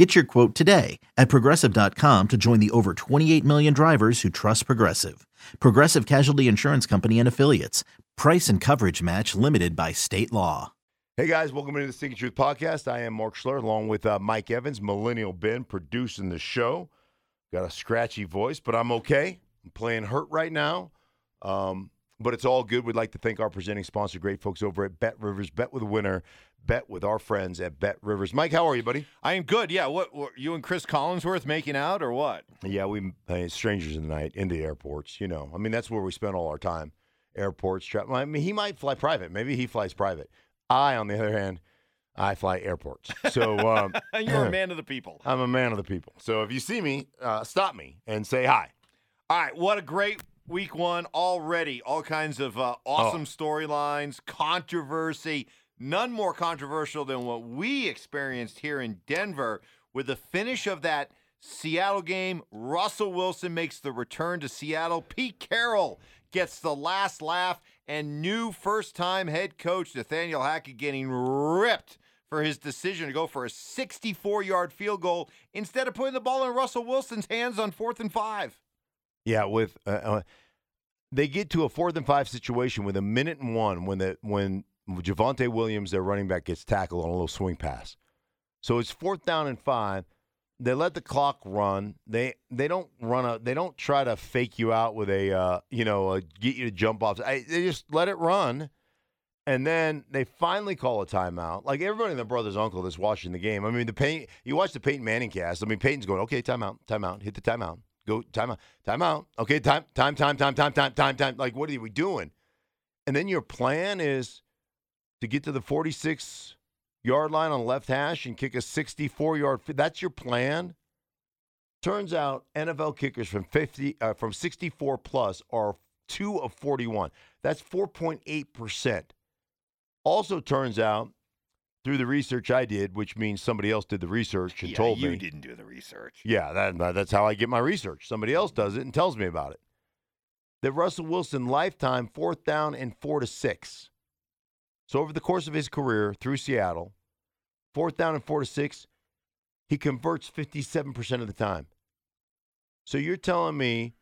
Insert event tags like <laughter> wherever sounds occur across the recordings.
Get your quote today at progressive.com to join the over 28 million drivers who trust Progressive. Progressive Casualty Insurance Company and Affiliates. Price and coverage match limited by state law. Hey guys, welcome to the Stinky Truth Podcast. I am Mark Schlereth along with uh, Mike Evans, Millennial Ben, producing the show. Got a scratchy voice, but I'm okay. I'm playing hurt right now. Um, but it's all good. We'd like to thank our presenting sponsor, great folks over at Bet Rivers. Bet with a winner. Bet with our friends at Bet Rivers. Mike, how are you, buddy? I am good. Yeah. What, what you and Chris Collinsworth making out or what? Yeah, we uh, strangers in the night in the airports. You know, I mean that's where we spend all our time. Airports. Tra- I mean, he might fly private. Maybe he flies private. I, on the other hand, I fly airports. So um, <laughs> You're a <clears throat> man of the people. I'm a man of the people. So if you see me, uh, stop me and say hi. All right. What a great week one already. All kinds of uh, awesome storylines, controversy. None more controversial than what we experienced here in Denver with the finish of that Seattle game. Russell Wilson makes the return to Seattle. Pete Carroll gets the last laugh, and new first time head coach Nathaniel Hackett getting ripped for his decision to go for a 64 yard field goal instead of putting the ball in Russell Wilson's hands on fourth and five. Yeah, with uh, uh, they get to a fourth and five situation with a minute and one when the when Javonte Williams, their running back, gets tackled on a little swing pass. So it's fourth down and five. They let the clock run. They they don't run a. They don't try to fake you out with a uh, you know a, get you to jump off. I, they just let it run, and then they finally call a timeout. Like everybody and their brother's uncle that's watching the game. I mean, the Peyton, you watch the Peyton Manning cast. I mean, Peyton's going, okay, timeout, timeout, hit the timeout, go timeout, timeout. Okay, time, time, time, time, time, time, time, time. Like, what are we doing? And then your plan is to get to the 46 yard line on left hash and kick a 64 yard. That's your plan. Turns out NFL kickers from 50 uh, from 64 plus are two of 41. That's 4.8 percent. Also turns out through the research I did, which means somebody else did the research and yeah, told you me. didn't do the research. Yeah, that, that's how I get my research. Somebody else does it and tells me about it. That Russell Wilson lifetime fourth down and four to six. So over the course of his career through Seattle, fourth down and four to six, he converts 57% of the time. So you're telling me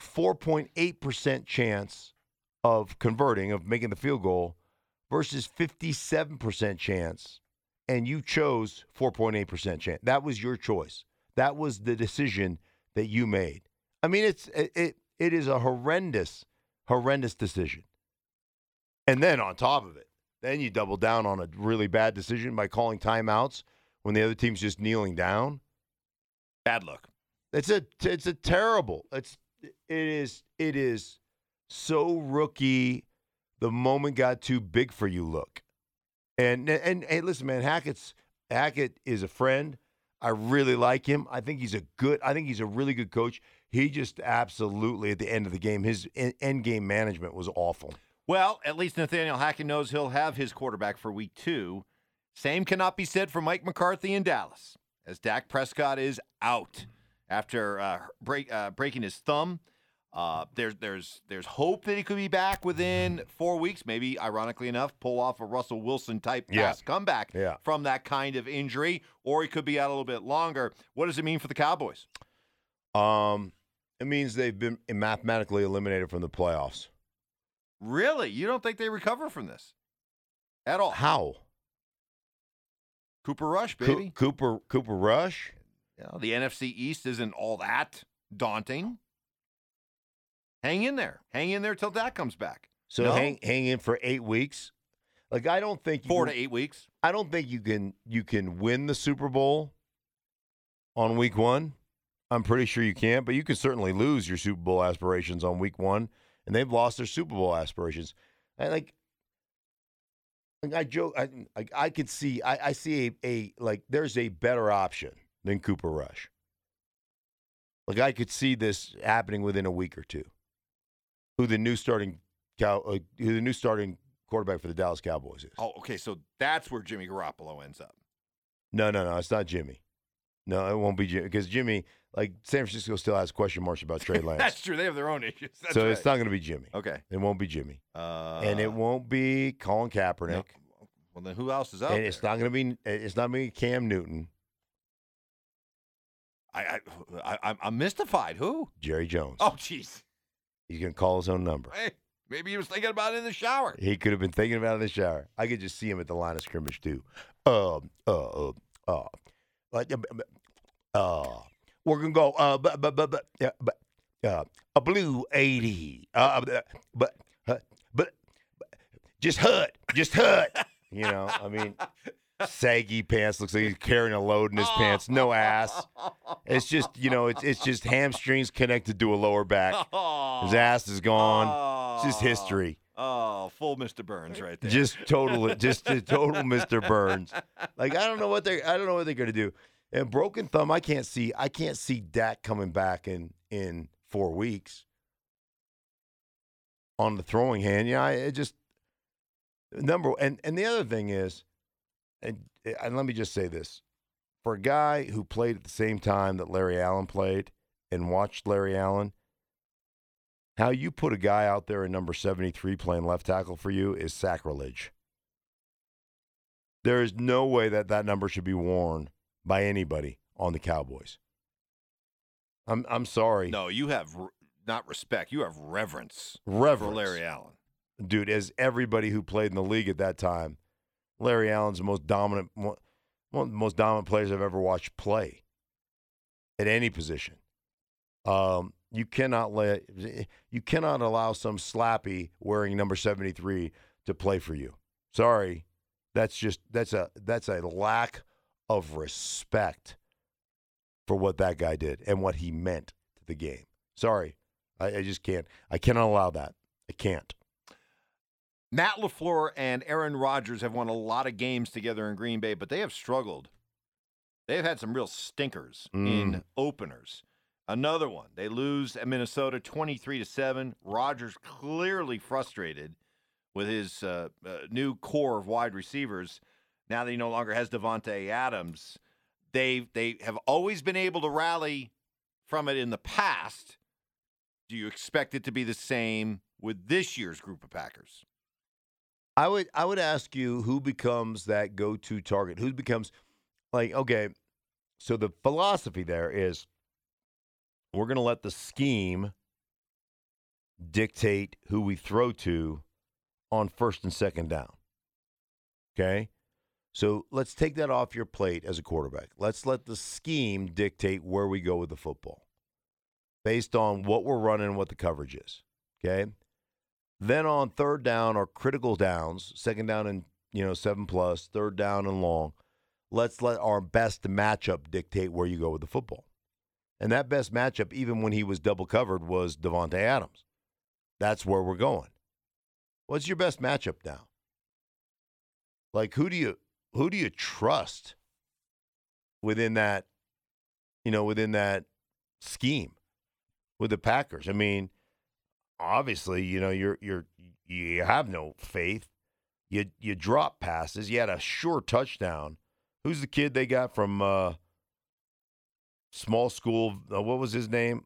4.8% chance of converting, of making the field goal, versus 57% chance, and you chose 4.8% chance. That was your choice. That was the decision that you made. I mean, it's it it, it is a horrendous, horrendous decision. And then on top of it, then you double down on a really bad decision by calling timeouts when the other team's just kneeling down. Bad look. It's a it's a terrible. It's it is it is so rookie. The moment got too big for you. Look, and and hey, listen, man, Hackett's Hackett is a friend. I really like him. I think he's a good. I think he's a really good coach. He just absolutely at the end of the game, his end game management was awful. Well, at least Nathaniel Hackett knows he'll have his quarterback for week two. Same cannot be said for Mike McCarthy in Dallas, as Dak Prescott is out after uh, break, uh, breaking his thumb. Uh, there's there's there's hope that he could be back within four weeks. Maybe, ironically enough, pull off a Russell Wilson type Yeah. pass comeback Yeah. from that kind of injury, or he could be out a little bit longer. What does it mean for the Cowboys? Um, it means they've been mathematically eliminated from the playoffs. Really, you don't think they recover from this at all? How? Cooper Rush, Co- baby. Cooper Cooper Rush. You know, the NFC East isn't all that daunting. Hang in there. Hang in there till Dak comes back. So No? hang hang in for eight weeks. Like I don't think you Four can- to eight weeks. I don't think you can you can win the Super Bowl on week one. I'm pretty sure you can't, but you can certainly lose your Super Bowl aspirations on week one, and they've lost their Super Bowl aspirations. And like, like I joke, I I, I could see, I, I see a, a like there's a better option than Cooper Rush. Like I could see this happening within a week or two. Who the new starting Cow, uh, who the new starting quarterback for the Dallas Cowboys is. Oh, okay. So that's where Jimmy Garoppolo ends up. No, no, no. It's not Jimmy. No, it won't be Jimmy because Jimmy, like San Francisco, still has question marks about Trey <laughs> Lance. that's true. They have their own issues. That's so right. it's not going to be Jimmy. okay. It won't be Jimmy, Uh, and it won't be Colin Kaepernick, no. Well, then who else is out and there? it's not going to be. It's not going to be Cam Newton, I, I, I, I'm- I'm mystified. Who? Jerry Jones. Oh, jeez. He's going to call his own number. Hey, maybe he was thinking about it in the shower. He could have been thinking about it in the shower. I could just see him at the line of scrimmage too. Um, uh, uh, uh, uh, uh, we're gonna go. Uh, but but but but yeah, but uh, a blue eighty. Uh, but but uh, but, just hut, just hut. You know, I mean, saggy pants. Looks like he's carrying a load in his pants. No ass. It's just you know, it's it's just hamstrings connected to a lower back. His ass is gone. It's just history. Oh, full Mr. Burns right there. Just total, just a <laughs> total Mr. Burns. Like I don't know what they're, I don't know what they're gonna do. And broken thumb, I can't see, I can't see Dak coming back in in four weeks on the throwing hand. Yeah, I it just number and and the other thing is, and and let me just say this, for a guy who played at the same time that Larry Allen played and watched Larry Allen. How you put a guy out there in number 73 playing left tackle for you is sacrilege. There is no way that that number should be worn by anybody on the Cowboys. I'm I'm sorry. no, you have r- not respect. You have reverence, Reverence. for Larry Allen. Dude, as everybody who played in the league at that time, Larry Allen's the most dominant one one of the most dominant players I've ever watched play at any position. Um, you cannot let you cannot allow some slappy wearing number 73 to play for you. Sorry. That's just that's a that's a lack of respect for what that guy did and what he meant to the game. Sorry. I, I just can't I cannot allow that. I can't. Matt LaFleur and Aaron Rodgers have won a lot of games together in Green Bay, but they have struggled. They've had some real stinkers in Mm. openers. Another one, they lose at Minnesota 23 to 7. Rodgers clearly frustrated with his uh, uh, new core of wide receivers. Now that he no longer has Davante Adams, they they have always been able to rally from it in the past. Do you expect it to be the same with this year's group of Packers? I would I would ask you who becomes that go-to target. Who becomes like okay, so the philosophy there is we're going to let the scheme dictate who we throw to on first and second down. Okay? So let's take that off your plate as a quarterback. Let's let the scheme dictate where we go with the football based on what we're running and what the coverage is. Okay? Then on third down or critical downs, second down and you know seven plus, third down and long, let's let our best matchup dictate where you go with the football. And that best matchup, even when he was double covered, was Davante Adams. That's where we're going. What's your best matchup now? Like who do you who do you trust within that, you know, within that scheme with the Packers? I mean, obviously, you know, you're you're you have no faith. You you drop passes. You had a sure touchdown. Who's the kid they got from uh, small school? Uh, what was his name?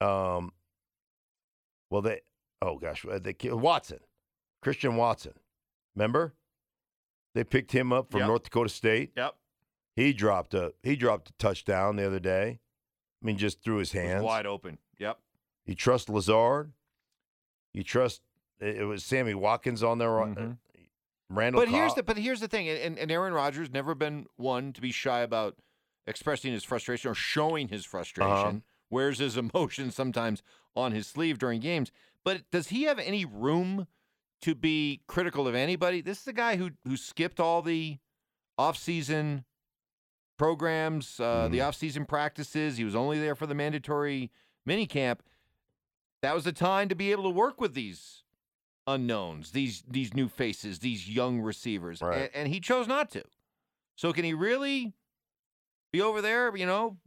Um, well, they oh gosh, uh, the kid, Watson, Christian Watson. Remember, they picked him up from Yep. North Dakota State. Yep. He dropped a he dropped a touchdown the other day. I mean, just through his hands. wide open. Yep. You trust Lazard. You trust it was Sammy Watkins on there. uh, Mhm. Randall. But here's the but here's the thing, and, and Aaron Rodgers never been one to be shy about expressing his frustration or showing his frustration. Uh-huh. Wears his <laughs> emotions sometimes on his sleeve during games. But does he have any room to be critical of anybody? This is the guy who who skipped all the offseason programs, uh, the Mhm. offseason practices. He was only there for the mandatory minicamp. That was the time to be able to work with these unknowns, these these new faces, these young receivers, Right. and, and he chose not to. So can he really be over there, you know,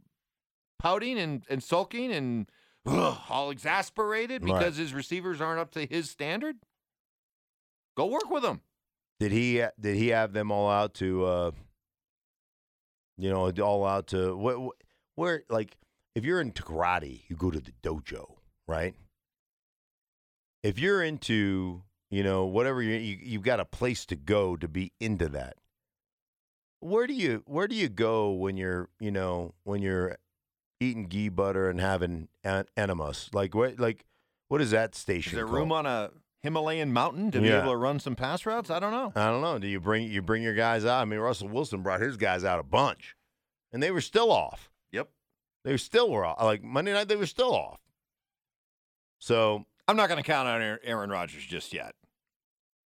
pouting and, and sulking and all exasperated Right. because his receivers aren't up to his standard? Go work with him. Did he did he have them all out to uh you know, all out to what where like if you're into karate, you go to the dojo, right? If you're into, you know, whatever you, you you've got a place to go to be into that. Where do you where do you go when you're, you know, when you're eating ghee butter and having en- enemas? Like what like what is that station there called? room on a Himalayan mountain to be Yeah. able to run some pass routes? I don't know. I don't know. Do you bring you bring your guys out? I mean, Russell Wilson brought his guys out a bunch, and they were still off. Yep. They still were off. Like Monday night, they were still off. So I'm not going to count on Aaron- Rodgers just yet.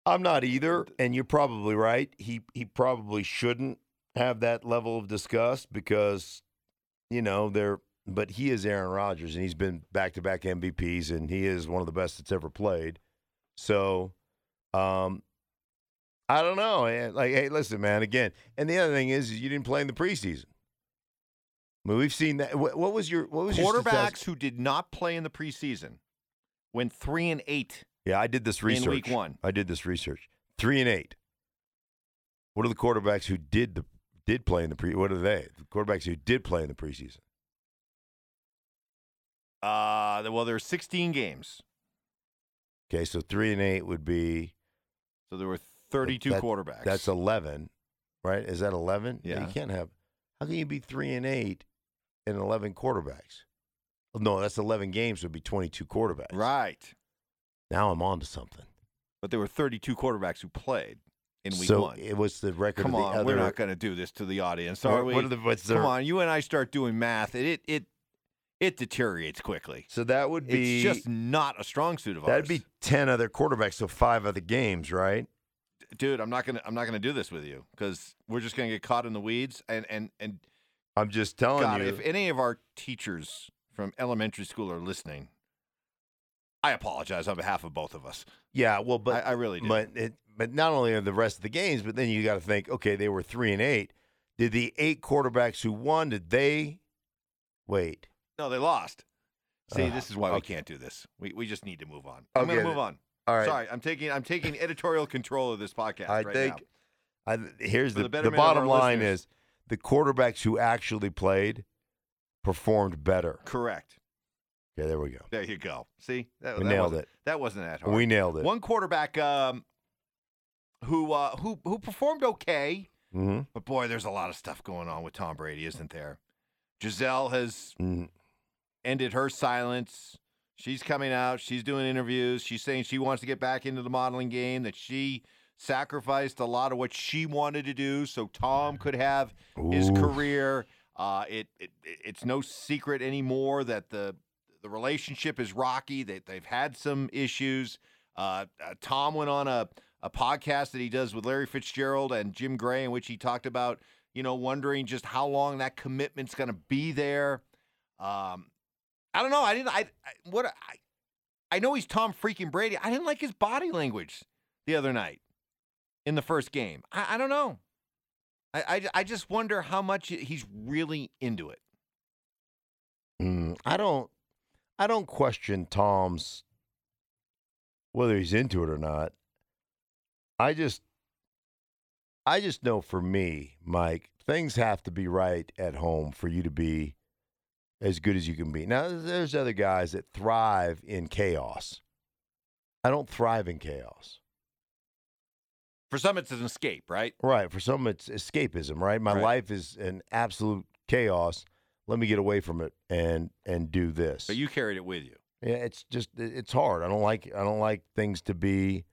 I'm not either, and you're probably right. He he probably shouldn't have that level of disgust because, you know, they're. But he is Aaron Rodgers, and he's been back to back MVPs, and he is one of the best that's ever played. So, um, I don't know. Like, hey, listen, man. Again, and the other thing is, is you didn't play in the preseason. I mean, we've seen that. What, what was your what was your Quarterbacks statistic? who did not play in the preseason went three and eight. Yeah, I did this research. in week one. I did this research. Three and eight. What are the quarterbacks who did the did play in the pre? What are they? The quarterbacks who did play in the preseason. Uh, well, there were 16 games, Okay, so three and eight would be so there were 32 That- quarterbacks. that's eleven, right? Is that eleven? Yeah. you can't have. How can you be three and eight and eleven quarterbacks? No, that's eleven games. Would be twenty-two quarterbacks. right, Now I'm on to something. but there were 32 quarterbacks who played in week so one. it was the record. Come of the on, other, we're not going to do this to the audience, are we? What are the, Come on, you and I start doing math, it it it deteriorates quickly. So that would be It's just not a strong suit of ours. that'd be ten other quarterbacks. So five other games, right? dude. I'm not gonna I'm not gonna do this with you because we're just gonna get caught in the weeds. And and and I'm just telling God, you. if any of our teachers from elementary school are listening, I apologize on behalf of both of us. yeah, well, but I, I really do. but it, but not only are the rest of the games, but then you got to think, okay, they were three and eight. Did the eight quarterbacks who won? Did they wait? No, they lost. See, Ugh, this is why we can't do this. We we just need to move on. I'm Okay, gonna then. move on. All right. Sorry, I'm taking I'm taking editorial control of this podcast I right think now. I, here's the the the, bottom line listeners. is the quarterbacks who actually played performed better. Correct. Okay, there we go. There you go. See, that, We that nailed it. That wasn't that hard. We nailed it. One quarterback um, who uh, who who performed okay, hmm but boy, there's a lot of stuff going on with Tom Brady, isn't there? Gisele has hmm ended her silence. She's coming out. She's doing interviews. She's saying she wants to get back into the modeling game. That she sacrificed a lot of what she wanted to do so Tom could have his career. Uh, it, it it's no secret anymore that the the relationship is rocky. That they've had some issues. Uh, uh, Tom went on a a podcast that he does with Larry Fitzgerald and Jim Gray, in which he talked about you know wondering just how long that commitment's going to be there. Um, I don't know. I didn't. I, I what I I know he's Tom freaking Brady. I didn't like his body language the other night in the first game. I, I don't know. I, I I just wonder how much he's really into it. Mm, I don't. I don't question Tom's whether he's into it or not. I just, I just know for me, Mike, things have to be right at home for you to be as good as you can be. Now, there's other guys that thrive in chaos. I don't thrive in chaos. For some, it's an escape, right? Right. For some, it's escapism. Right. My Right. life is an absolute chaos. Let me get away from it and and do this. But you carried it with you. Yeah, it's just it's hard. I don't like I don't like things to be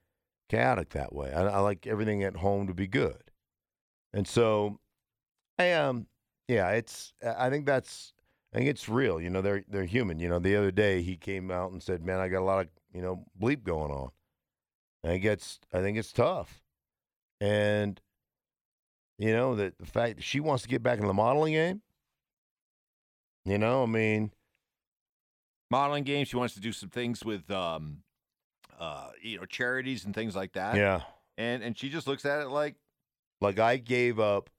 chaotic that way. I, I like everything at home to be good, and so I um yeah, it's I think that's think it's real. You know, they're they're human. You know, the other day he came out and said, "Man, I got a lot of you know bleep going on." I think it's I think it's tough, and you know that the fact that she wants to get back in the modeling game. You know, I mean. Modeling game. She wants to do some things with, um, uh, you know, charities and things like that. Yeah. And and she just looks at it like, Like I gave up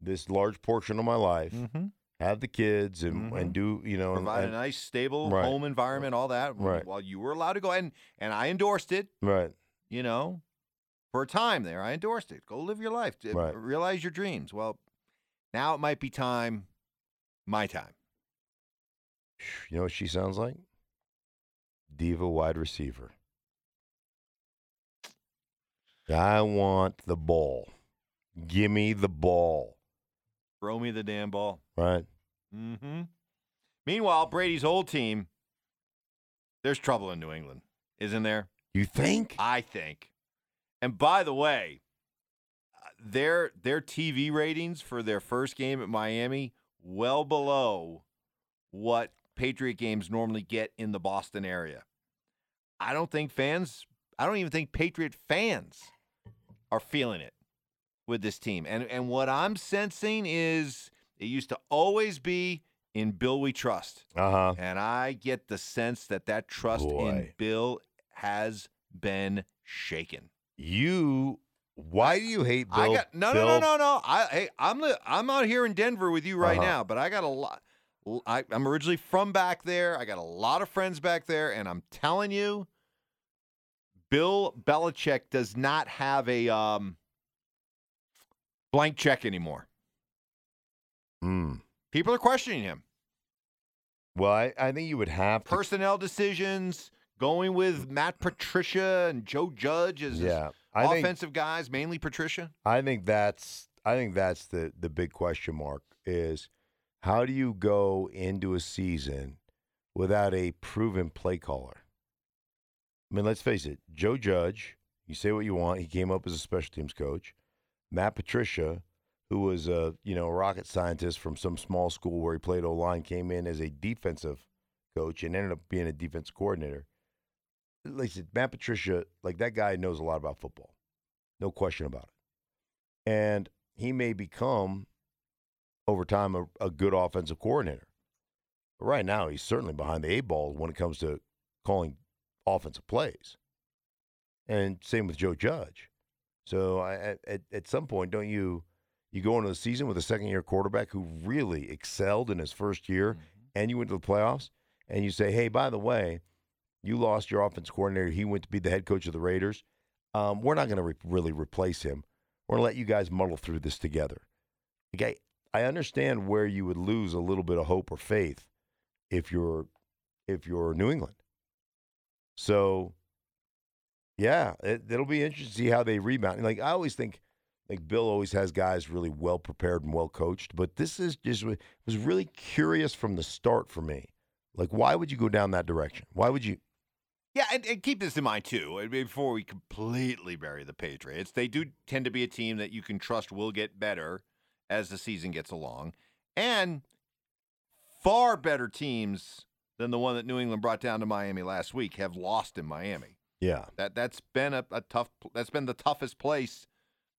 this large portion of my life, mm-hmm. Have the kids and Mhm. and do you know and- Provide a nice, stable Right. home environment, all that. Right. While you were allowed to go and and I endorsed it. right. You know, for a time there, I endorsed it. Go live your life. Right. Realize your dreams. Well, now it might be time, my time. You know what she sounds like? Diva wide receiver. I want the ball. Give me the ball. Throw me the damn ball. Right? Mm-hmm. Meanwhile, Brady's old team, there's trouble in New England, isn't there? You think? I think. And by the way, uh, their their TV ratings for their first game at Miami well below what Patriot games normally get in the Boston area. I don't think fans, I don't even think Patriot fans are feeling it with this team. And and what I'm sensing is it used to always be in Bill we trust. Uh huh. And I get the sense that that trust in Bill has been shaken. You. Why do you hate Bill? I got no, Bill? no, no, no, no. I, hey, I'm li- I'm out here in Denver with you right Uh-huh. now, but I got a lot. I, I'm originally from back there. I got a lot of friends back there, and I'm telling you, Bill Belichick does not have a um, blank check anymore. Hmm. People are questioning him. Well, I, I think you would have to. Personnel decisions, going with Matt Patricia and Joe Judge as yeah. I think offensive guys, mainly Patricia. I think that's I think that's the the big question mark is how do you go into a season without a proven play caller? I mean, let's face it, Joe Judge, you say what you want, he came up as a special teams coach. Matt Patricia, who was a, you know, a rocket scientist from some small school where he played O-line, came in as a defensive coach and ended up being a defense coordinator. Like said, Matt Patricia, like that guy knows a lot about football. No question about it. And he may become, over time, a, a good offensive coordinator. But right now, he's certainly behind the eight ball when it comes to calling offensive plays. And same with Joe Judge. So I, at, at some point, don't you you go into the season with a second year quarterback who really excelled in his first year, and you went to the playoffs, and you say, hey, by the way, you lost your offense coordinator. He went to be the head coach of the Raiders. Um, we're not going to re- really replace him. We're going to let you guys muddle through this together. Okay, I understand where you would lose a little bit of hope or faith if you're if you're New England. So, yeah, it, it'll be interesting to see how they rebound. Like I always think, like Bill always has guys really well prepared and well coached, but this is just was really curious from the start for me. Like, why would you go down that direction? Why would you? Yeah, and, and keep this in mind too. uh, Before we completely bury the Patriots, they do tend to be a team that you can trust will get better as the season gets along, and far better teams than the one that New England brought down to Miami last week have lost in Miami. Yeah, That that's been a, a tough. That's been the toughest place,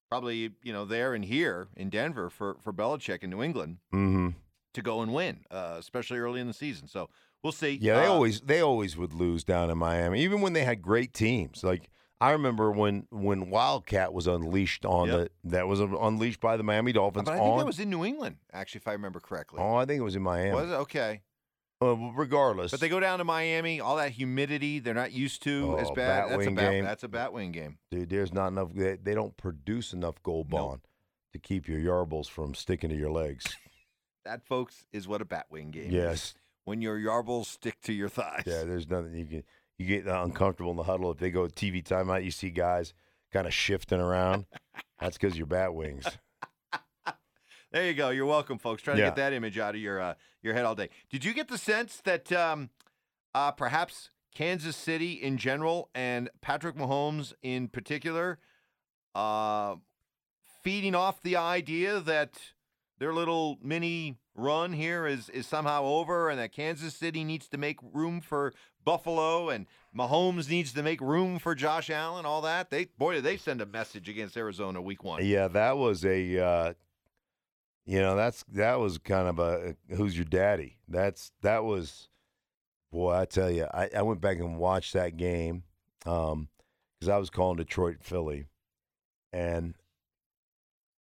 probably you know there and here in Denver for for Belichick in New England mm-hmm. to go and win, uh, especially early in the season. So we'll see. Yeah, they Uh, always they always would lose down in Miami, even when they had great teams. Like I remember when when Wildcat was unleashed on Yep. the that was unleashed by the Miami Dolphins But I think on. that was in New England, actually, if I remember correctly. oh, I think it was in Miami. Was it okay? Uh, regardless, But they go down to Miami, all that humidity they're not used to as Oh, bad. That's a Batwing bat, game. that's a Batwing game. dude, there's not enough. They, they don't produce enough gold Nope. bond to keep your yarbles from sticking to your legs. <laughs> That, folks, is what a Batwing game is. yes, When your yarbles stick to your thighs. yeah. There's nothing you can. You get uncomfortable in the huddle if they go TV timeout. You see guys kind of shifting around. <laughs> That's because your bat wings. There you go. You're welcome, folks. Trying to get that image out of your uh, your head all day. Did you get the sense that um, uh, perhaps Kansas City in general and Patrick Mahomes in particular, uh, feeding off the idea that their little mini run here is is somehow over, and that Kansas City needs to make room for Buffalo, and Mahomes needs to make room for Josh Allen. All that they boy did they send a message against Arizona Week One. Yeah, that was a. You know, that's that was kind of a who's your daddy. That's that was, boy, I tell you, I, I went back and watched that game um, because I was calling Detroit, Philly, and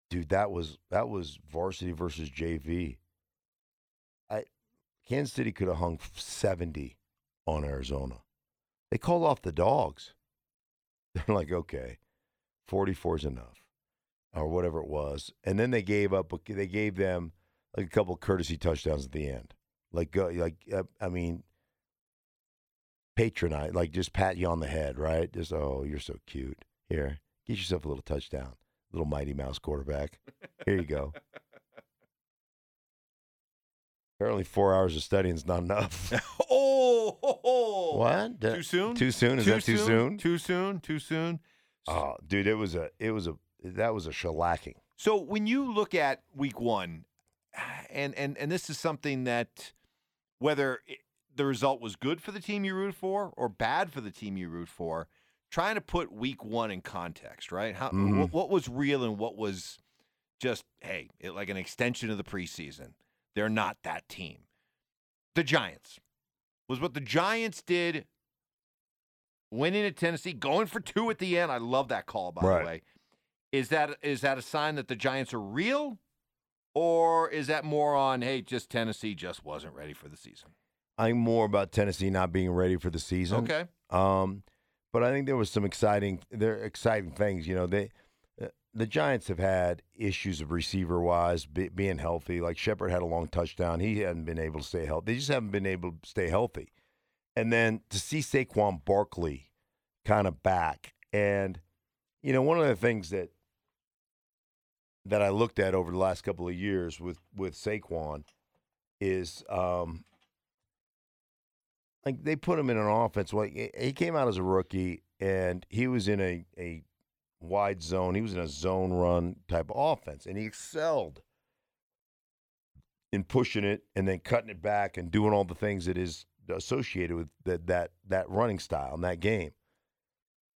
dude, that was that was varsity versus JV. I Kansas City could have hung 70 on Arizona. They called off the dogs. <laughs> They're like, okay, 44 is enough, or whatever it was. And then they gave up. They gave them like a couple courtesy touchdowns at the end. Like, uh, like uh, I mean, patronize, like just pat you on the head, right? Just oh, you're so cute. Here, get yourself a little touchdown, little Mighty Mouse quarterback. Here you go. <laughs> Apparently, four hours of studying is not enough. <laughs> oh, ho, ho. what? Too soon? Too soon? Is too that too soon? Too soon? Too soon? Oh, dude, it was a, it was a, that was a shellacking. So when you look at week one, and and and this is something that whether it, the result was good for the team you root for or bad for the team you root for, trying to put week one in context, right? How Mhm. what, what was real and what was just hey, it, like an extension of the preseason. They're not that team. The Giants was what the Giants did. Winning at Tennessee, going for two at the end. I love that call, by Right. the way. Is that is that a sign that the Giants are real, or is that more on hey, just Tennessee just wasn't ready for the season? I'm more about Tennessee not being ready for the season. Okay, Um, but I think there was some exciting, there exciting things. You know, they, uh, the Giants have had issues of receiver wise be, being healthy. Like Shepard had a long touchdown, he hadn't been able to stay healthy. They just haven't been able to stay healthy. And then to see Saquon Barkley kind of back, and you know, one of the things that that I looked at over the last couple of years with with Saquon is um, like they put him in an offense. Like he- came out as a rookie, and he was in a a wide zone. He was in a zone run type of offense, and he excelled in pushing it and then cutting it back and doing all the things that is associated with that that that running style in that game.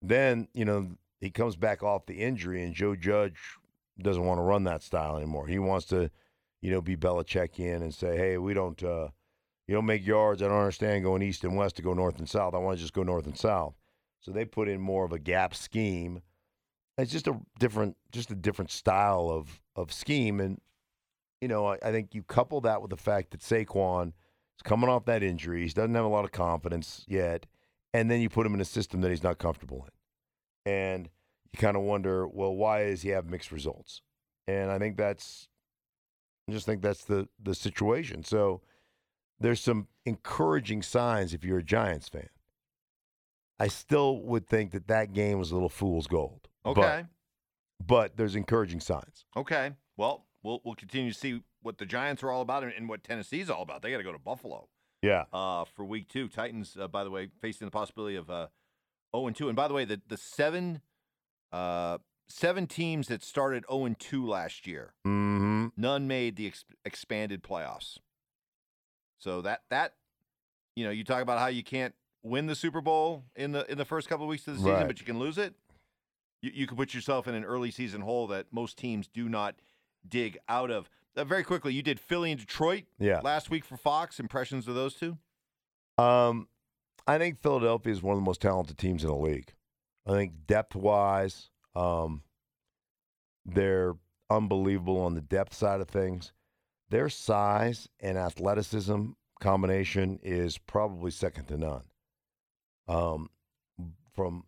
Then you know he comes back off the injury, and Joe Judge doesn't want to run that style anymore. He wants to, you know, be Belichickian and say, "Hey, we don't." Uh, you don't make yards. I don't understand going east and west to go north and south. I want to just go north and south. So they put in more of a gap scheme. It's just a different, just a different style of of scheme. And you know, I, I think you couple that with the fact that Saquon is coming off that injury. He doesn't have a lot of confidence yet, and then you put him in a system that he's not comfortable in, and you kind of wonder, well, why does he have mixed results? And I think that's, I just think that's the the situation. So there's some encouraging signs if you're a Giants fan. I still would think that that game was a little fool's gold. But- okay, But, there's encouraging signs. okay. Well, we'll we'll continue to see what the Giants are all about and, and what Tennessee's all about. They got to go to Buffalo. Yeah. uh, for week two. Titans, uh, by the way, facing the possibility of uh, 0 and 2. And by the way, the the seven uh, seven teams that started 0 and 2 last year, Mm-hmm. none made the ex- expanded playoffs. So that that you know, you talk about how you can't win the Super Bowl in the in the first couple of weeks of the season, Right. but you can lose it. You, you can put yourself in an early season hole that most teams do not dig out of. Uh, very quickly, you did Philly and Detroit Yeah. last week for Fox. Impressions of those two? Um, I think Philadelphia is one of the most talented teams in the league. I think depth wise, um, they're unbelievable on the depth side of things. Their size and athleticism combination is probably second to none. Um, from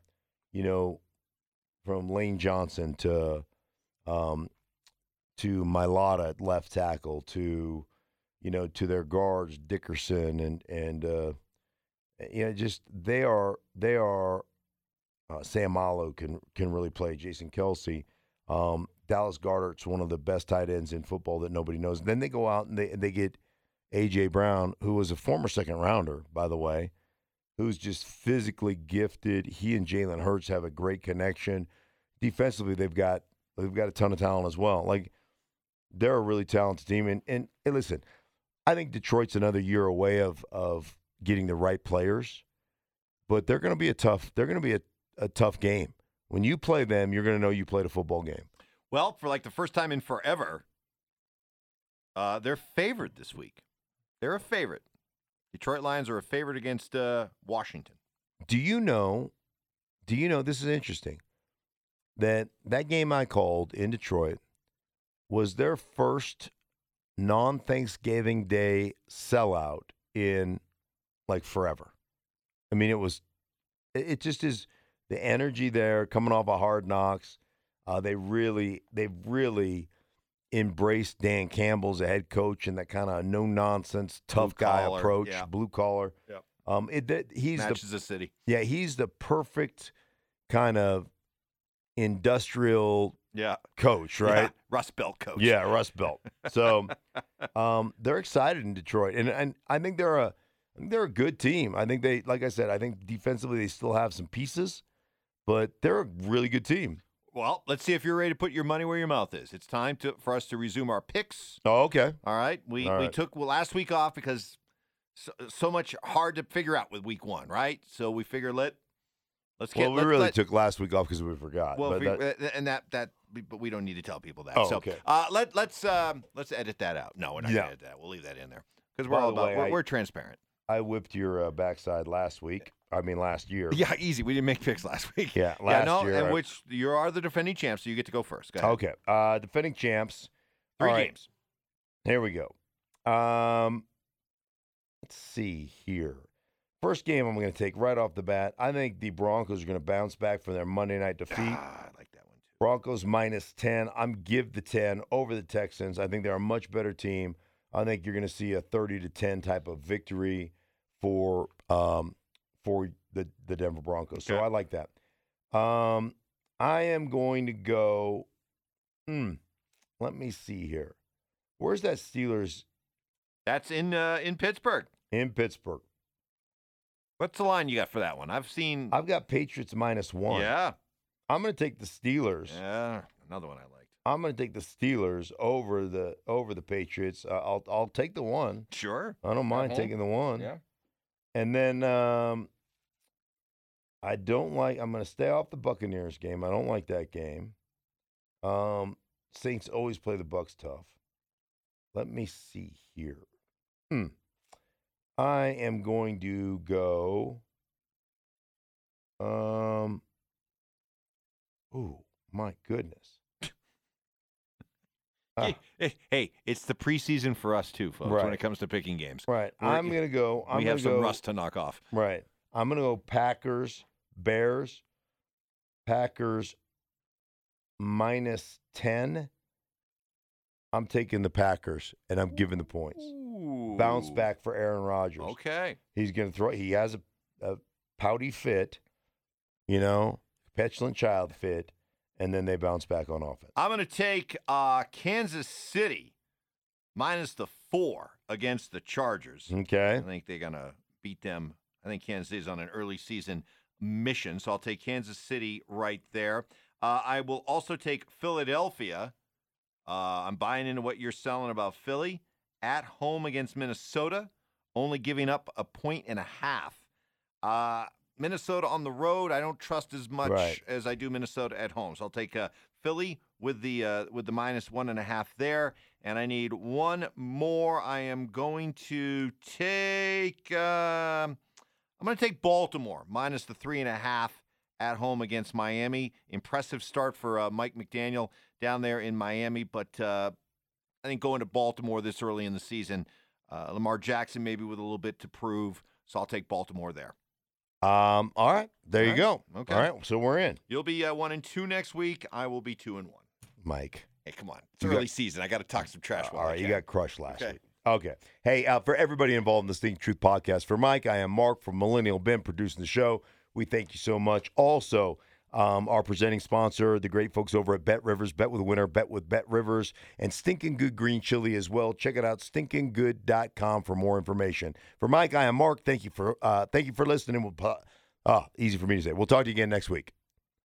you know, from Lane Johnson to um, to Mailata at left tackle to you know to their guards Dickerson and and uh, you know just they are they are uh, Seumalo can can really play Jason Kelce. Um, Dallas Goedert's one of the best tight ends in football that nobody knows. Then they go out and they they get AJ Brown, who was a former second rounder, by the way, who's just physically gifted. He and Jalen Hurts have a great connection. Defensively, they've got they've got a ton of talent as well. Like they're a really talented team. And and, and listen, I think Detroit's another year away of of getting the right players, but they're going to be a tough. They're going to be a, a tough game. When you play them, you're going to know you played a football game. Well, for like the first time in forever, uh, they're favored this week. They're a favorite. Detroit Lions are a favorite against uh, Washington. Do you know? Do you know? This is interesting. That that game I called in Detroit was their first non Thanksgiving Day sellout in like forever. I mean, it was, it just is the energy there coming off of hard knocks. Uh, they really, they've really embraced Dan Campbell as a head coach and that kind of no nonsense, tough guy collar, approach, yeah. blue collar. Yep. Um, it that he's the Matches the city. yeah, he's the perfect kind of industrial Yeah. coach, right? Yeah. Rust Belt coach. Yeah, Rust Belt. So <laughs> um, they're excited in Detroit, and and I think they're a they're a good team. I think they, like I said, I think defensively they still have some pieces, but they're a really good team. Well, let's see if you're ready to put your money where your mouth is. It's time to for us to resume our picks. Oh, okay. All right. We All we took well, last week off because so, so much hard to figure out with week one, right? So we figure let let's get Well, we let- really let- took last week off because we forgot. well, we- that- uh, and that that but we don't need to tell people that. Oh, so okay. uh, let let's um, let's edit that out. No, we're not Yeah. gonna edit that. We'll leave that in there because we're By all about way, we're, I- we're transparent. I whipped your uh, backside last week. I mean, last year. Yeah, easy. We didn't make picks last <laughs> week. Yeah, yeah, last no, year and I- which you are the defending champ, so you get to go first. Go ahead. Okay. Uh, defending champs. Three All right. games. Here we go. Um, let's see here. First game I'm going to take right off the bat. I think the Broncos are going to bounce back from their Monday night defeat. Ah, I like that one too. Broncos minus 10. I'm give the 10 over the Texans. I think they're a much better team. I think you're going to see a 30 to 10 type of victory for um for the the Denver Broncos. So I like that. Um I am going to go hmm, let me see here. Where's that Steelers That's in uh, in Pittsburgh. in Pittsburgh? What's the line you got for that one? I've seen. I've got Patriots minus 1. yeah, I'm going to take the Steelers. yeah, another one I liked. I'm going to take the Steelers over the over the Patriots. Uh, I'll I'll take the one. Sure. I don't mind taking the one. Yeah. And then um, I don't like. I'm going to stay off the Buccaneers game. I don't like that game. Um, Saints always play the Bucks tough. Let me see here. Hmm. I am going to go. Um. Oh my goodness. Hey, hey, hey, it's the preseason for us too, folks. When it comes to picking games, right. We're- I'm gonna go. I'm we gonna have some go, rust to knock off. Right. I'm going to go Packers, Bears, Packers minus 10. I'm taking the Packers and I'm giving the points. Bounce back for Aaron Rodgers. Okay. He's to throw, he has a, a pouty fit, you know, petulant child fit, and then they bounce back on offense. I'm going to take uh, Kansas City minus the four against the Chargers. Okay. I think they're going to beat them. I think Kansas City's on an early season mission, so I'll take Kansas City right there. Uh, I will also take Philadelphia. Uh, I'm buying into what you're selling about Philly at home against Minnesota, only giving up a point and a half. Uh, Minnesota on the road, I don't trust as much Right. as I do Minnesota at home. So I'll take uh, Philly with the uh, with the minus one and a half there, and I need one more. I am going to take. um I'm going to take Baltimore minus the three and a half at home against Miami. Impressive start for uh, Mike McDaniel down there in Miami, but uh, I think going to Baltimore this early in the season, uh, Lamar Jackson maybe with a little bit to prove. So I'll take Baltimore there. Um, all right. There you All go. Okay. All right. So we're in. You'll be uh, one and two next week. I will be two and one. Mike. Hey, come on. It's You early got- season. I got to talk some trash. All while I right, you got crushed last Okay. week. Okay. Hey, uh, for everybody involved in the Think Truth podcast, for Mike, I am Mark from Millennial Ben producing the show. We thank you so much. Also, um, our presenting sponsor, the great folks over at Bet Rivers, Bet with a Winner, Bet with Bet Rivers, and Stinking Good Green Chili as well. Check it out, stinkinggood.com for more information. For Mike, I am Mark. Thank you for uh, thank you for listening. We'll, uh, easy for me to say. We'll talk to you again next week.